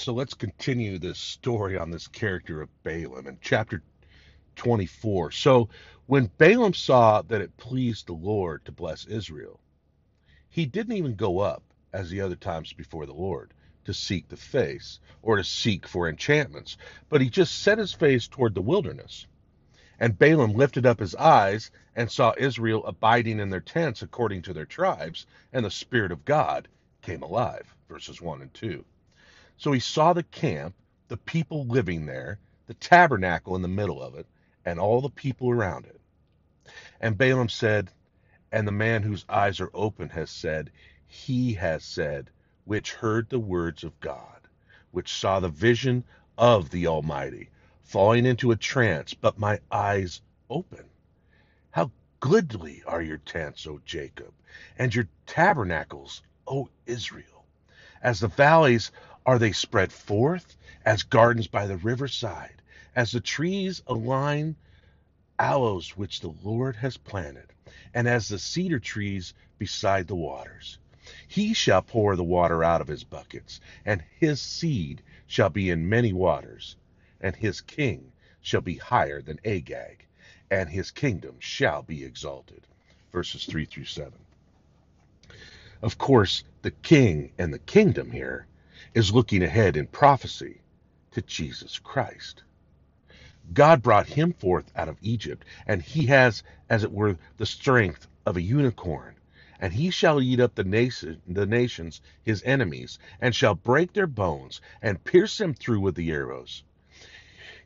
right, so let's continue this story on this character of Balaam in chapter 24. So when Balaam saw that it pleased the Lord to bless Israel, he didn't even go up as the other times before the Lord to seek the face or to seek for enchantments, but he just set his face toward the wilderness. And Balaam lifted up his eyes and saw Israel abiding in their tents according to their tribes, and the Spirit of God came alive. Verses 1 and 2. So he saw the camp, the people living there, the tabernacle in the middle of it, and all the people around it. And Balaam said, And the man whose eyes are open has said, He has said, which heard the words of God, which saw the vision of the Almighty, falling into a trance, but my eyes open. How goodly are your tents, O Jacob, and your tabernacles, O Israel. As the valleys are they spread forth as gardens by the riverside, as the trees align aloes which the Lord has planted, and as the cedar trees beside the waters? He shall pour the water out of his buckets, and his seed shall be in many waters, and his king shall be higher than Agag, and his kingdom shall be exalted. Verses 3 through 7. Of course, the king and the kingdom here is looking ahead in prophecy to Jesus Christ. God brought him forth out of Egypt, and he has, as it were, the strength of a unicorn. And he shall eat up the, nation, the nations, his enemies, and shall break their bones, and pierce them through with the arrows.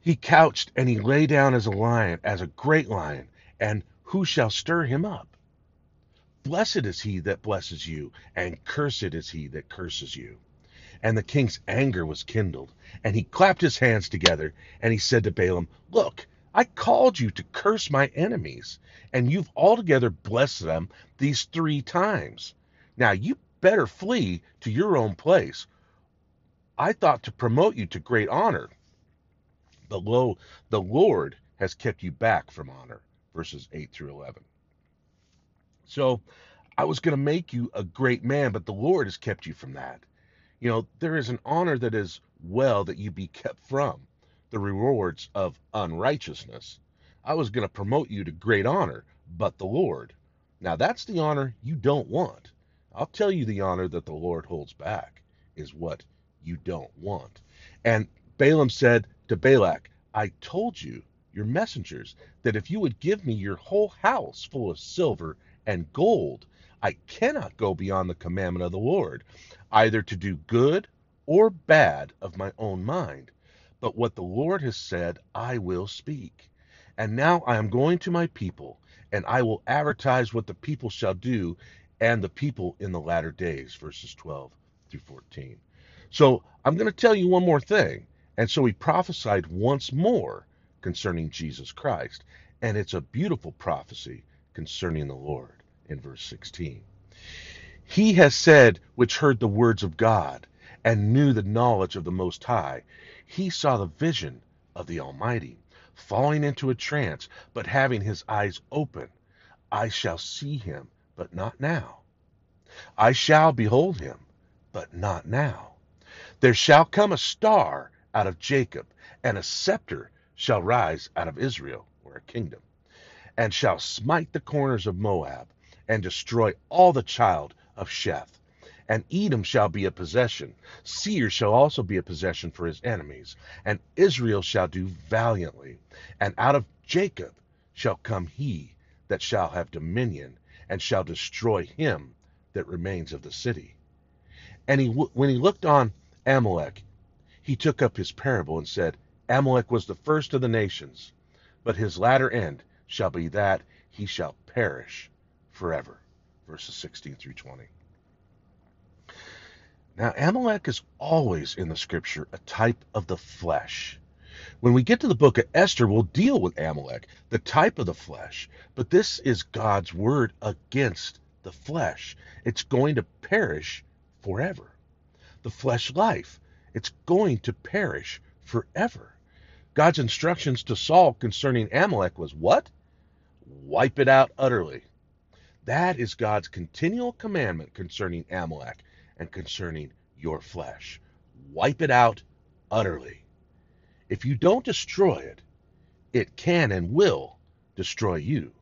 He couched and he lay down as a lion, as a great lion, and who shall stir him up? Blessed is he that blesses you, and cursed is he that curses you. And the king's anger was kindled, and he clapped his hands together, and he said to Balaam, Look, I called you to curse my enemies, and you've altogether blessed them these three times. Now you better flee to your own place. I thought to promote you to great honor. But lo, the Lord has kept you back from honor. Verses 8 through 11. So I was going to make you a great man, but the Lord has kept you from that. You know, there is an honor that is well that you be kept from the rewards of unrighteousness. I was going to promote you to great honor, but the Lord. Now that's the honor you don't want. I'll tell you the honor that the Lord holds back is what you don't want. And Balaam said to Balak, I told you, your messengers, that if you would give me your whole house full of silver and gold, I cannot go beyond the commandment of the Lord either to do good or bad of my own mind. But what the Lord has said, I will speak. And now I am going to my people, and I will advertise what the people shall do, and the people in the latter days. Verses 12 through 14. So I'm going to tell you one more thing. And so he prophesied once more concerning Jesus Christ. And it's a beautiful prophecy concerning the Lord in verse 16. He has said, which heard the words of God, and knew the knowledge of the Most High. He saw the vision of the Almighty, falling into a trance, but having his eyes open. I shall see him, but not now. I shall behold him, but not now. There shall come a star out of Jacob, and a scepter shall rise out of Israel, or a kingdom, and shall smite the corners of Moab, and destroy all the child of Sheth. And Edom shall be a possession. Seir shall also be a possession for his enemies. And Israel shall do valiantly. And out of Jacob shall come he that shall have dominion, and shall destroy him that remains of the city. And he, when he looked on Amalek, he took up his parable and said, Amalek was the first of the nations, but his latter end shall be that he shall perish forever verses 16 through 20. Now, Amalek is always in the scripture a type of the flesh. When we get to the book of Esther, we'll deal with Amalek, the type of the flesh. But this is God's word against the flesh. It's going to perish forever. The flesh life, it's going to perish forever. God's instructions to Saul concerning Amalek was what? Wipe it out utterly. That is God's continual commandment concerning Amalek and concerning your flesh. wipe it out utterly. If you don't destroy it, it can and will destroy you.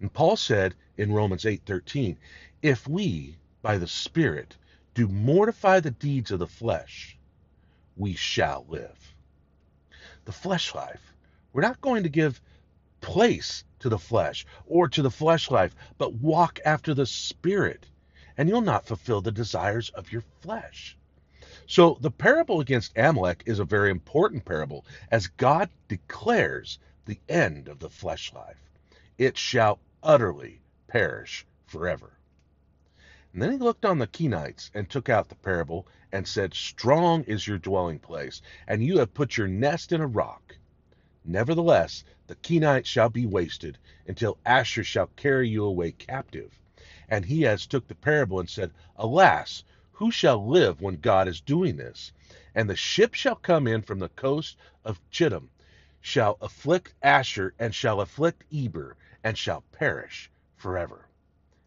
And Paul said in Romans 8:13, if we by the Spirit do mortify the deeds of the flesh, we shall live. The flesh life. We're not going to give place to the flesh or to the flesh life, but walk after the Spirit, and you'll not fulfill the desires of your flesh. So the parable against Amalek is a very important parable as God declares the end of the flesh life. It shall utterly perish forever. And then he looked on the Kenites and took out the parable and said, Strong is your dwelling place, and you have put your nest in a rock. Nevertheless, the Kenites shall be wasted until Asshur shall carry you away captive. And he has took the parable and said, Alas, who shall live when God is doing this? And the ship shall come in from the coast of Chittim, shall afflict Asshur, and shall afflict Eber, and shall perish forever.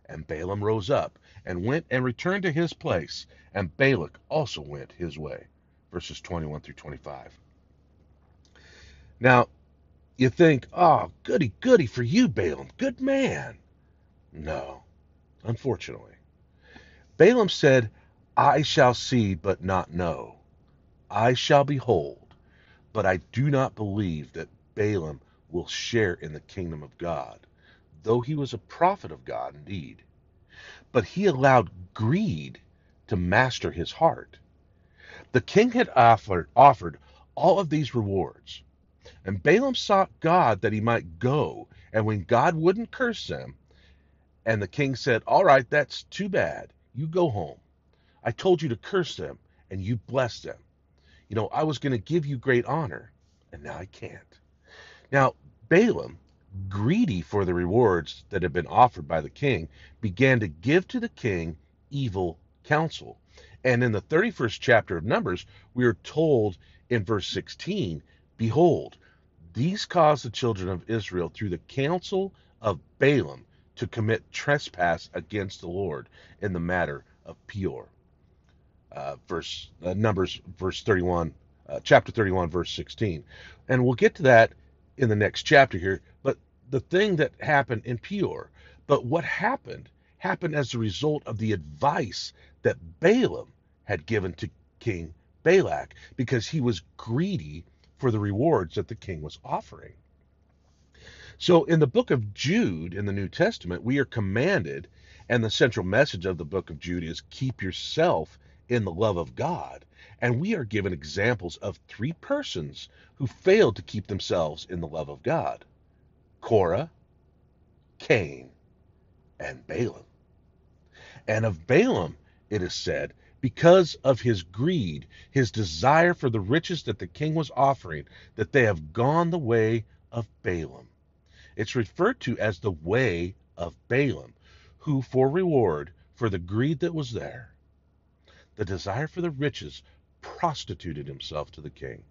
And Balaam rose up and went and returned to his place, and Balak also went his way. Verses 21 through 25. Now, you think, oh, goody, goody for you, Balaam. Good man. No, unfortunately. Balaam said, I shall see, but not know. I shall behold, but I do not believe that Balaam will share in the kingdom of God, though he was a prophet of God indeed. But he allowed greed to master his heart. The king had offered, offered all of these rewards, and Balaam sought God that he might go, and when God wouldn't curse them, and the king said, All right, that's too bad. You go home. I told you to curse them, and you blessed them. You know, I was going to give you great honor, and now I can't. Now, Balaam, greedy for the rewards that had been offered by the king, began to give to the king evil counsel. And in the 31st chapter of Numbers, we are told in verse 16, Behold, these caused the children of Israel through the counsel of Balaam to commit trespass against the Lord in the matter of Peor. Uh, verse uh, Numbers, verse 31, uh, chapter 31, verse 16, and we'll get to that in the next chapter here. But the thing that happened in Peor, but what happened happened as a result of the advice that Balaam had given to King Balak because he was greedy for the rewards that the king was offering. So in the book of Jude in the New Testament, we are commanded, and the central message of the book of Jude is keep yourself in the love of God. And we are given examples of three persons who failed to keep themselves in the love of God Korah, Cain, and Balaam. And of Balaam, it is said, because of his greed, his desire for the riches that the king was offering, that they have gone the way of Balaam. It's referred to as the way of Balaam, who, for reward, for the greed that was there, the desire for the riches, prostituted himself to the king.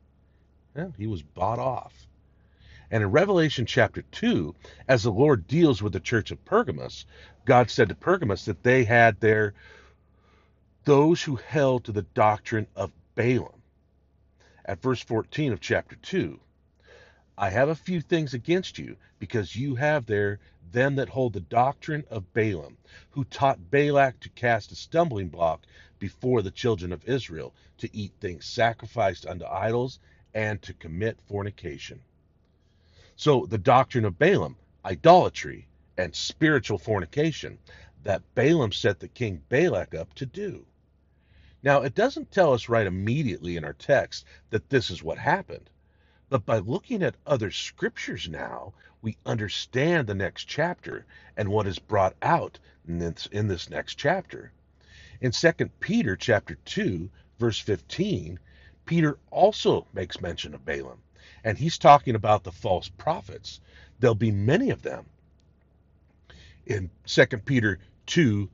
Well, he was bought off. And in Revelation chapter 2, as the Lord deals with the church of Pergamos, God said to Pergamos that they had their those who held to the doctrine of Balaam. At verse 14 of chapter 2, I have a few things against you, because you have there them that hold the doctrine of Balaam, who taught Balak to cast a stumbling block before the children of Israel, to eat things sacrificed unto idols, and to commit fornication. So the doctrine of Balaam, idolatry, and spiritual fornication, that Balaam set the king Balak up to do. Now, it doesn't tell us right immediately in our text that this is what happened, but by looking at other scriptures now, we understand the next chapter and what is brought out in this, in this next chapter. In 2 Peter chapter 2, verse 15, Peter also makes mention of Balaam, and he's talking about the false prophets. There'll be many of them. In 2 Peter 2,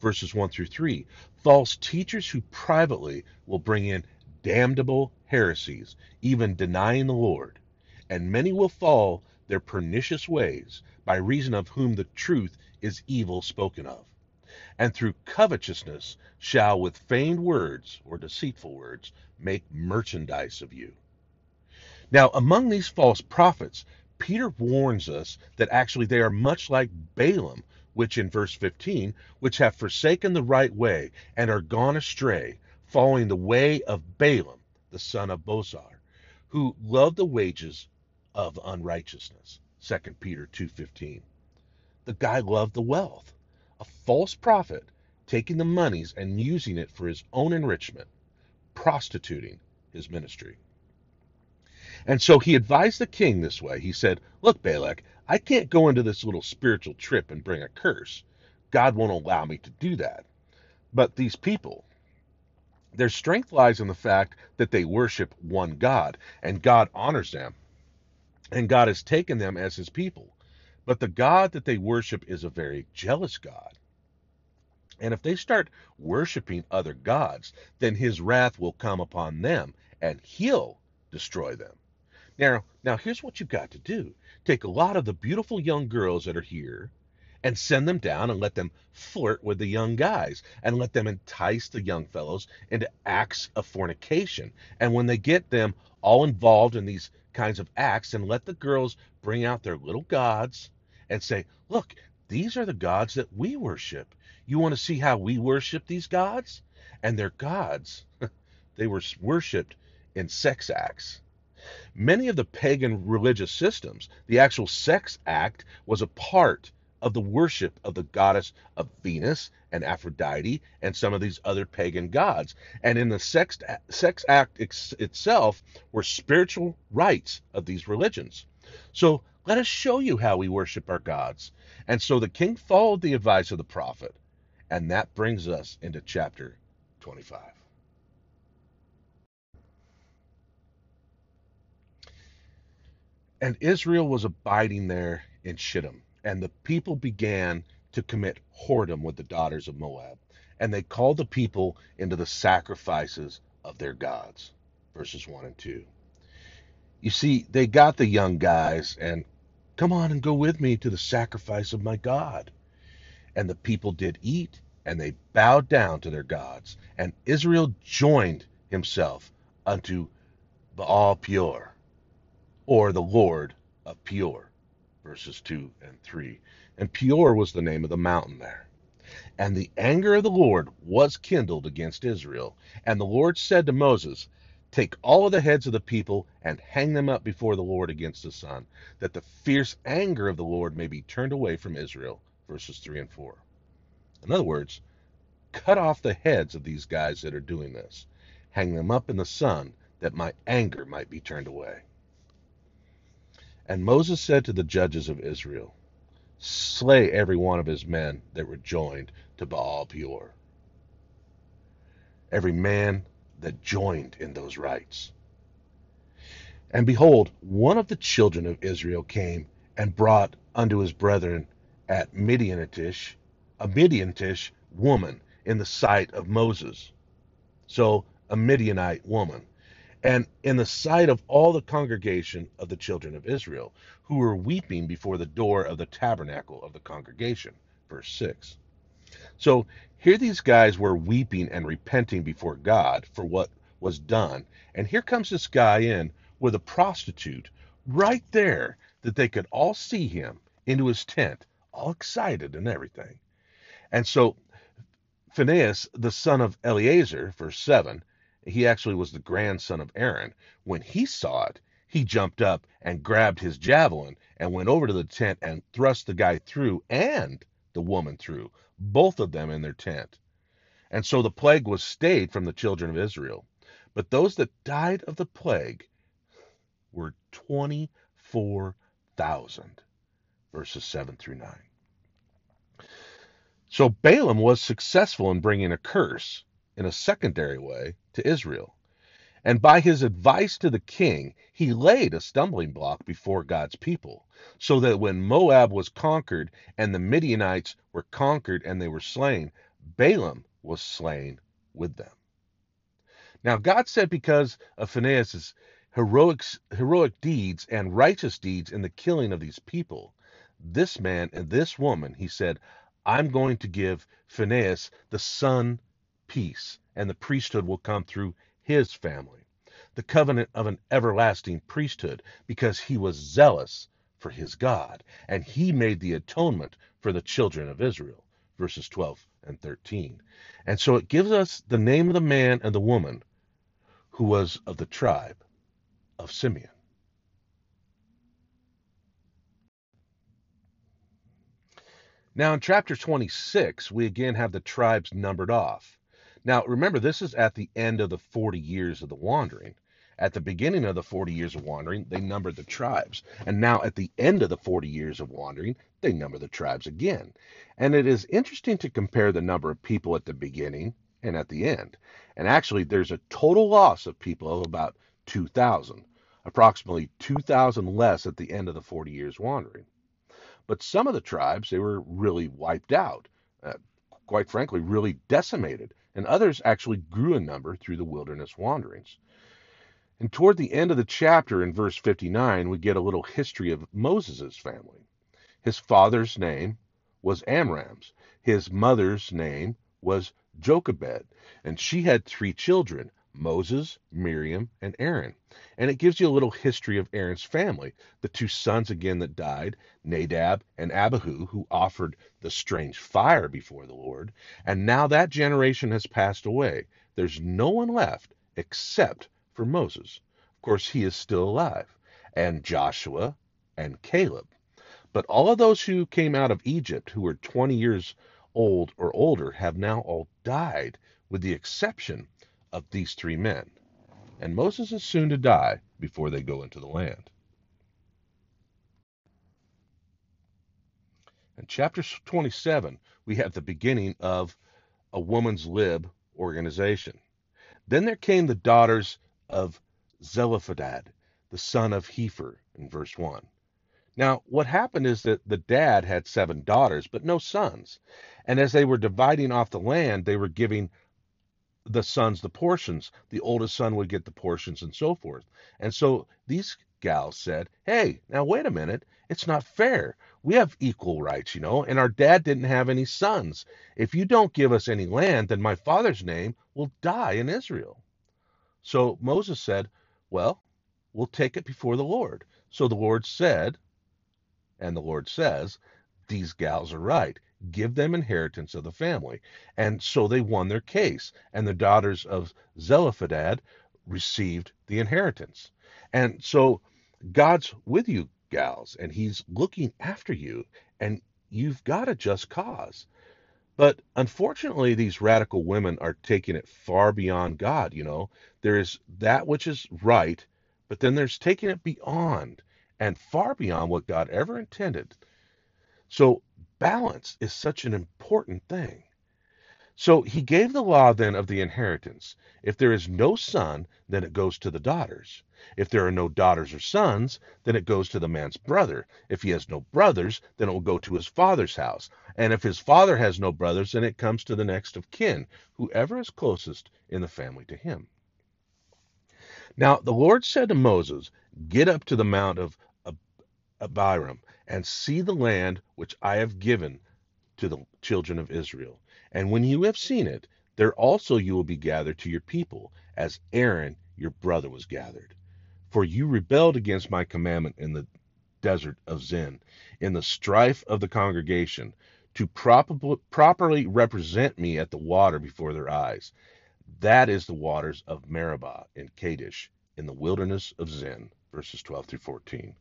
verses 1 through 3. False teachers who privately will bring in damnable heresies, even denying the Lord. And many will fall their pernicious ways, by reason of whom the truth is evil spoken of. and through covetousness shall with feigned words or deceitful words make merchandise of you. Now, among these false prophets, Peter warns us that actually they are much like Balaam, which in verse 15, which have forsaken the right way and are gone astray, following the way of Balaam, the son of Bosor, who loved the wages of unrighteousness. 2 Peter 2:15. The guy loved the wealth. A false prophet taking the monies and using it for his own enrichment, prostituting his ministry. And so he advised the king this way. He said, Look, Balak, I can't go into this little spiritual trip and bring a curse. God won't allow me to do that. But these people, their strength lies in the fact that they worship one God, and God honors them, and God has taken them as his people. But the God that they worship is a very jealous God. And if they start worshiping other gods, then his wrath will come upon them, and he'll destroy them. Now, now here's what you've got to do. Take a lot of the beautiful young girls that are here and send them down and let them flirt with the young guys and let them entice the young fellows into acts of fornication. And when they get them all involved in these kinds of acts, and let the girls bring out their little gods and say, Look, these are the gods that we worship. You want to see how we worship these gods? And their gods, they were worshipped in sex acts. Many of the pagan religious systems, the actual sex act was a part of the worship of the goddess of Venus and Aphrodite and some of these other pagan gods. And in the sex, sex act ex- itself were spiritual rites of these religions. So let us show you how we worship our gods. And so the king followed the advice of the prophet. And that brings us into chapter 25. And Israel was abiding there in Shittim, and the people began to commit whoredom with the daughters of Moab, and they called the people into the sacrifices of their gods. Verses 1 and 2. You see, they got the young guys, and come on and go with me to the sacrifice of my God. And the people did eat, and they bowed down to their gods, and Israel joined himself unto Baal Peor or the Lord of Peor, verses 2 and 3. And Peor was the name of the mountain there. And the anger of the Lord was kindled against Israel. And the Lord said to Moses, Take all of the heads of the people and hang them up before the Lord against the sun, that the fierce anger of the Lord may be turned away from Israel. Verses 3 and 4. In other words, cut off the heads of these guys that are doing this. Hang them up in the sun, that my anger might be turned away. And Moses said to the judges of Israel, Slay every one of his men that were joined to Baal Peor. Every man that joined in those rites. And behold, one of the children of Israel came and brought unto his brethren at Midianitish a Midianitish woman in the sight of Moses. So a Midianite woman and in the sight of all the congregation of the children of Israel, who were weeping before the door of the tabernacle of the congregation. Verse 6. So here these guys were weeping and repenting before God for what was done. And here comes this guy in with a prostitute right there that they could all see him into his tent, all excited and everything. And so Phinehas, the son of Eleazar, verse 7, he actually was the grandson of Aaron. When he saw it, he jumped up and grabbed his javelin and went over to the tent and thrust the guy through and the woman through, both of them in their tent. And so the plague was stayed from the children of Israel. But those that died of the plague were 24,000. Verses 7 through 9. So Balaam was successful in bringing a curse in a secondary way to Israel. And by his advice to the king, he laid a stumbling block before God's people, so that when Moab was conquered and the Midianites were conquered and they were slain, Balaam was slain with them. Now, God said because of Phinehas' heroic, heroic deeds and righteous deeds in the killing of these people, this man and this woman, he said, I'm going to give Phinehas the son peace, and the priesthood will come through his family. The covenant of an everlasting priesthood, because he was zealous for his God, and he made the atonement for the children of Israel. Verses 12 and 13. And so it gives us the name of the man and the woman who was of the tribe of Simeon. Now, in chapter 26, we again have the tribes numbered off. Now, remember, this is at the end of the 40 years of the wandering. At the beginning of the 40 years of wandering, they numbered the tribes. And now, at the end of the 40 years of wandering, they number the tribes again. And it is interesting to compare the number of people at the beginning and at the end. And actually, there's a total loss of people of about 2,000, approximately 2,000 less at the end of the 40 years wandering. But some of the tribes, they were really wiped out, uh, quite frankly, really decimated, and others actually grew in number through the wilderness wanderings. And toward the end of the chapter, in verse 59, we get a little history of Moses' family. His father's name was Amram's, his mother's name was Jochebed, and she had three children Moses, Miriam, and Aaron. And it gives you a little history of Aaron's family. The two sons again that died, Nadab and Abihu, who offered the strange fire before the Lord. And now that generation has passed away. There's no one left except for Moses. Of course, he is still alive, and Joshua and Caleb. But all of those who came out of Egypt, who were 20 years old or older, have now all died, with the exception of these three men. And Moses is soon to die before they go into the land. In chapter 27, we have the beginning of a woman's lib organization. Then there came the daughters of Zelophehad, the son of Hepher, in verse 1. Now, what happened is that the dad had seven daughters, but no sons. And as they were dividing off the land, they were giving the sons the portions. The oldest son would get the portions and so forth. And so these gals said, Hey, now wait a minute. It's not fair. We have equal rights, you know, and our dad didn't have any sons. If you don't give us any land, then my father's name will die in Israel. So Moses said, Well, we'll take it before the Lord. So the Lord said, and the Lord says, These gals are right give them inheritance of the family. And so they won their case, and the daughters of Zelophehad received the inheritance. And so God's with you, gals, and He's looking after you, and you've got a just cause. But unfortunately, these radical women are taking it far beyond God. You know, there is that which is right, but then there's taking it beyond and far beyond what God ever intended. So balance is such an important thing. So he gave the law then of the inheritance. If there is no son, then it goes to the daughters. If there are no daughters or sons, then it goes to the man's brother. If he has no brothers, then it will go to his father's house. And if his father has no brothers, then it comes to the next of kin, whoever is closest in the family to him. Now the Lord said to Moses, Get up to the mount of Abarim, and see the land which I have given to the children of Israel. And when you have seen it, there also you will be gathered to your people, as Aaron your brother was gathered. For you rebelled against my commandment in the desert of Zin, in the strife of the congregation, to properly represent me at the water before their eyes. That is the waters of Meribah in Kadesh, in the wilderness of Zin. Verses 12 through 14.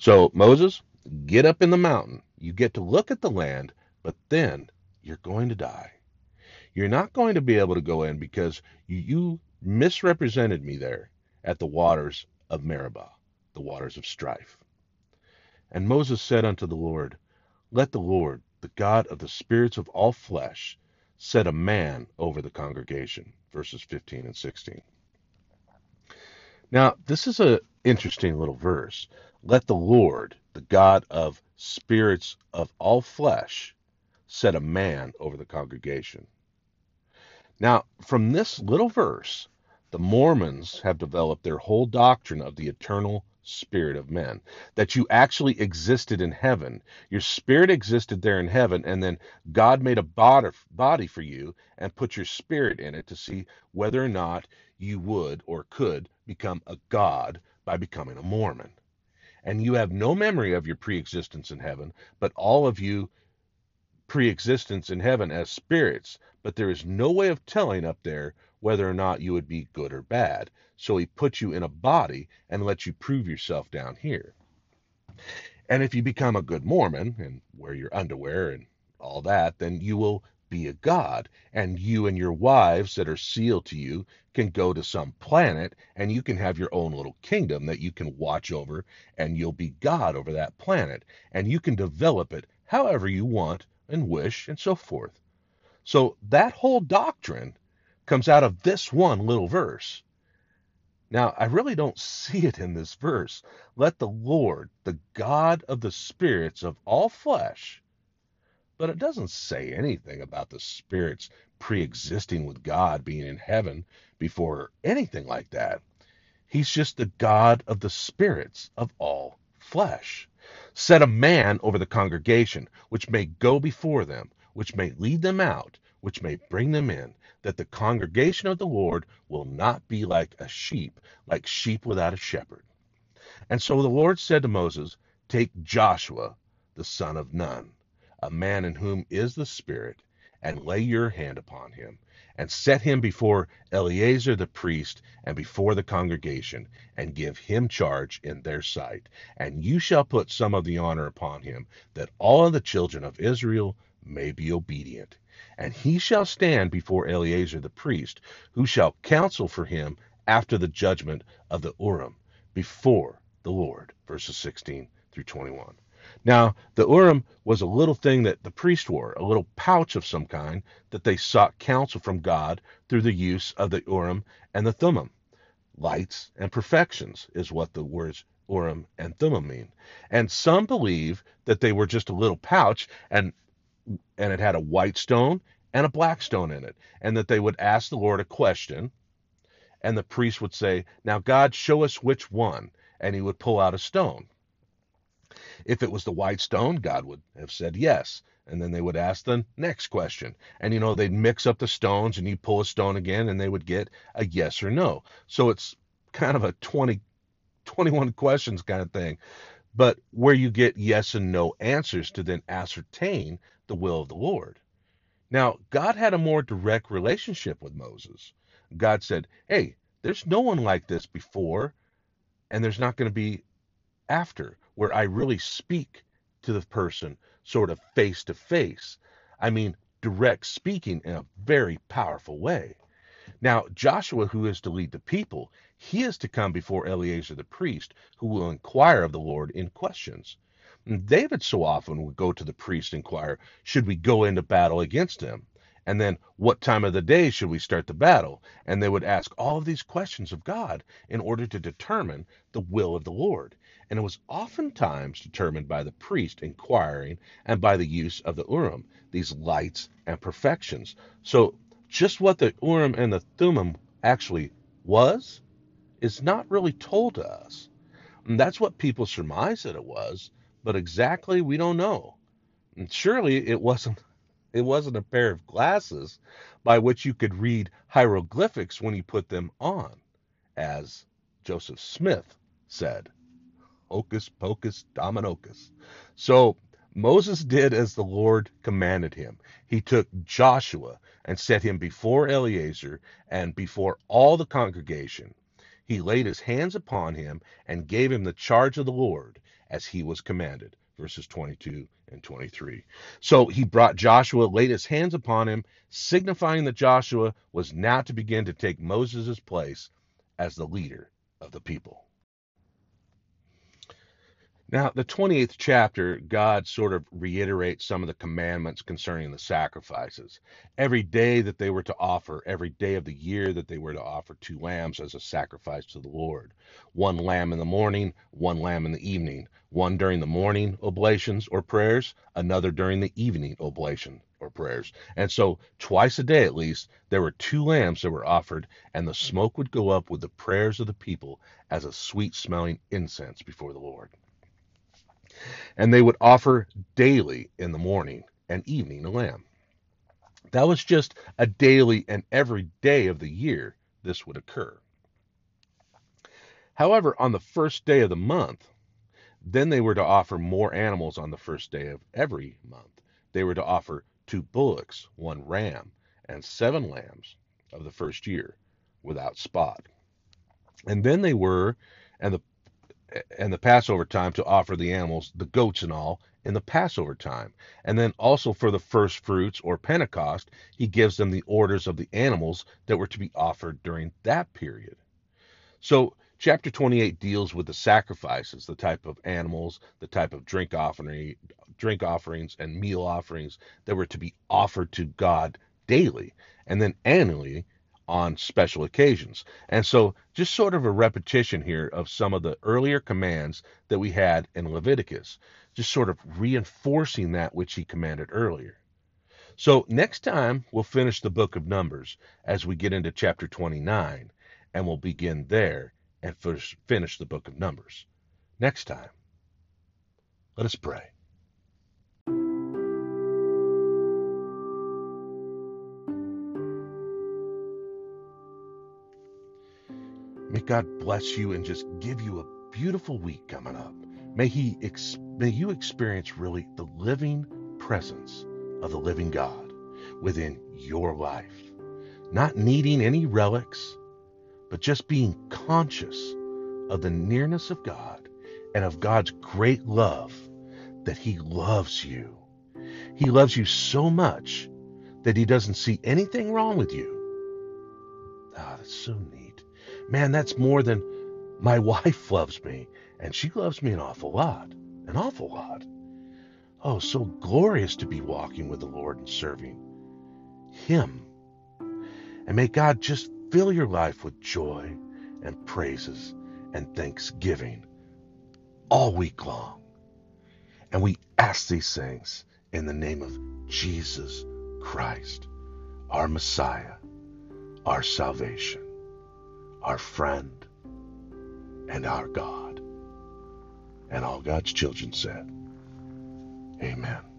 So, Moses, get up in the mountain. You get to look at the land, but then you're going to die. You're not going to be able to go in because you misrepresented me there at the waters of Meribah, the waters of strife. And Moses said unto the Lord, Let the Lord, the God of the spirits of all flesh, set a man over the congregation. Verses 15 and 16. Now, this is an interesting little verse. Let the Lord, the God of spirits of all flesh, set a man over the congregation. Now, from this little verse, the Mormons have developed their whole doctrine of the eternal spirit of men, that you actually existed in heaven. Your spirit existed there in heaven, and then God made a body for you and put your spirit in it to see whether or not you would or could become a God by becoming a Mormon. And you have no memory of your pre existence in heaven, but all of you pre existence in heaven as spirits, but there is no way of telling up there whether or not you would be good or bad. So he puts you in a body and lets you prove yourself down here. And if you become a good Mormon and wear your underwear and all that, then you will be a god, and you and your wives that are sealed to you can go to some planet and you can have your own little kingdom that you can watch over, and you'll be God over that planet, and you can develop it however you want and wish, and so forth. So that whole doctrine comes out of this one little verse. Now, I really don't see it in this verse. Let the Lord, the God of the spirits of all flesh, but it doesn't say anything about the spirits pre existing with God being in heaven before anything like that. He's just the God of the spirits of all flesh. Set a man over the congregation, which may go before them, which may lead them out, which may bring them in, that the congregation of the Lord will not be like a sheep, like sheep without a shepherd. And so the Lord said to Moses, Take Joshua, the son of Nun, a man in whom is the Spirit, and lay your hand upon him, and set him before Eleazar the priest and before the congregation, and give him charge in their sight. And you shall put some of the honor upon him, that all of the children of Israel may be obedient. And he shall stand before Eleazar the priest, who shall counsel for him after the judgment of the Urim before the Lord. Verses 16 through 21. Now, the Urim was a little thing that the priest wore, a little pouch of some kind that they sought counsel from God through the use of the Urim and the Thummim. Lights and perfections is what the words Urim and Thummim mean. And some believe that they were just a little pouch and and it had a white stone and a black stone in it, and that they would ask the Lord a question, and the priest would say, Now, God, show us which one, and he would pull out a stone. If it was the white stone, God would have said yes. And then they would ask the next question. And, you know, they'd mix up the stones and you'd pull a stone again and they would get a yes or no. So it's kind of a 20, 21 questions kind of thing. But where you get yes and no answers to then ascertain the will of the Lord. Now, God had a more direct relationship with Moses. God said, Hey, there's no one like this before, and there's not going to be after, where I really speak to the person sort of face to face. I mean, direct speaking in a very powerful way. Now, Joshua, who is to lead the people, he is to come before Eleazar the priest, who will inquire of the Lord in questions. David so often would go to the priest and inquire, Should we go into battle against him? And then, what time of the day should we start the battle? And they would ask all of these questions of God in order to determine the will of the Lord. And it was oftentimes determined by the priest inquiring and by the use of the Urim, these lights and perfections. So, just what the Urim and the Thummim actually was is not really told to us. And that's what people surmise that it was but exactly we don't know. And surely it wasn't it wasn't a pair of glasses by which you could read hieroglyphics when you put them on, as Joseph Smith said. Hocus pocus dominocus. So Moses did as the Lord commanded him. He took Joshua and set him before Eleazar and before all the congregation. He laid his hands upon him and gave him the charge of the Lord as he was commanded. Verses 22 and 23. So he brought Joshua, laid his hands upon him, signifying that Joshua was now to begin to take Moses' place as the leader of the people. Now, the 28th chapter, God sort of reiterates some of the commandments concerning the sacrifices. Every day that they were to offer, every day of the year that they were to offer two lambs as a sacrifice to the Lord. One lamb in the morning, one lamb in the evening, one during the morning oblations or prayers, another during the evening oblation or prayers. And so, twice a day at least, there were two lambs that were offered, and the smoke would go up with the prayers of the people as a sweet smelling incense before the Lord. And they would offer daily in the morning and evening a lamb. That was just a daily and every day of the year this would occur. However, on the first day of the month, then they were to offer more animals on the first day of every month. They were to offer two bullocks, one ram, and seven lambs of the first year without spot. And then they were, and the and the Passover time to offer the animals, the goats and all, in the Passover time. And then also for the first fruits or Pentecost, he gives them the orders of the animals that were to be offered during that period. So chapter 28 deals with the sacrifices, the type of animals, the type of drink offering, drink offerings and meal offerings that were to be offered to God daily and then annually on special occasions. And so, just sort of a repetition here of some of the earlier commands that we had in Leviticus, just sort of reinforcing that which he commanded earlier. So, next time we'll finish the book of Numbers as we get into chapter 29, and we'll begin there and finish the book of Numbers. Next time, let us pray. May God bless you and just give you a beautiful week coming up. May he ex- may you experience really the living presence of the living God within your life. Not needing any relics, but just being conscious of the nearness of God and of God's great love that he loves you. He loves you so much that he doesn't see anything wrong with you. Ah, that's so neat. Man, that's more than my wife loves me, and she loves me an awful lot. An awful lot. Oh, so glorious to be walking with the Lord and serving Him. And may God just fill your life with joy and praises and thanksgiving all week long. And we ask these things in the name of Jesus Christ, our Messiah, our salvation our friend, and our God. And all God's children said, Amen.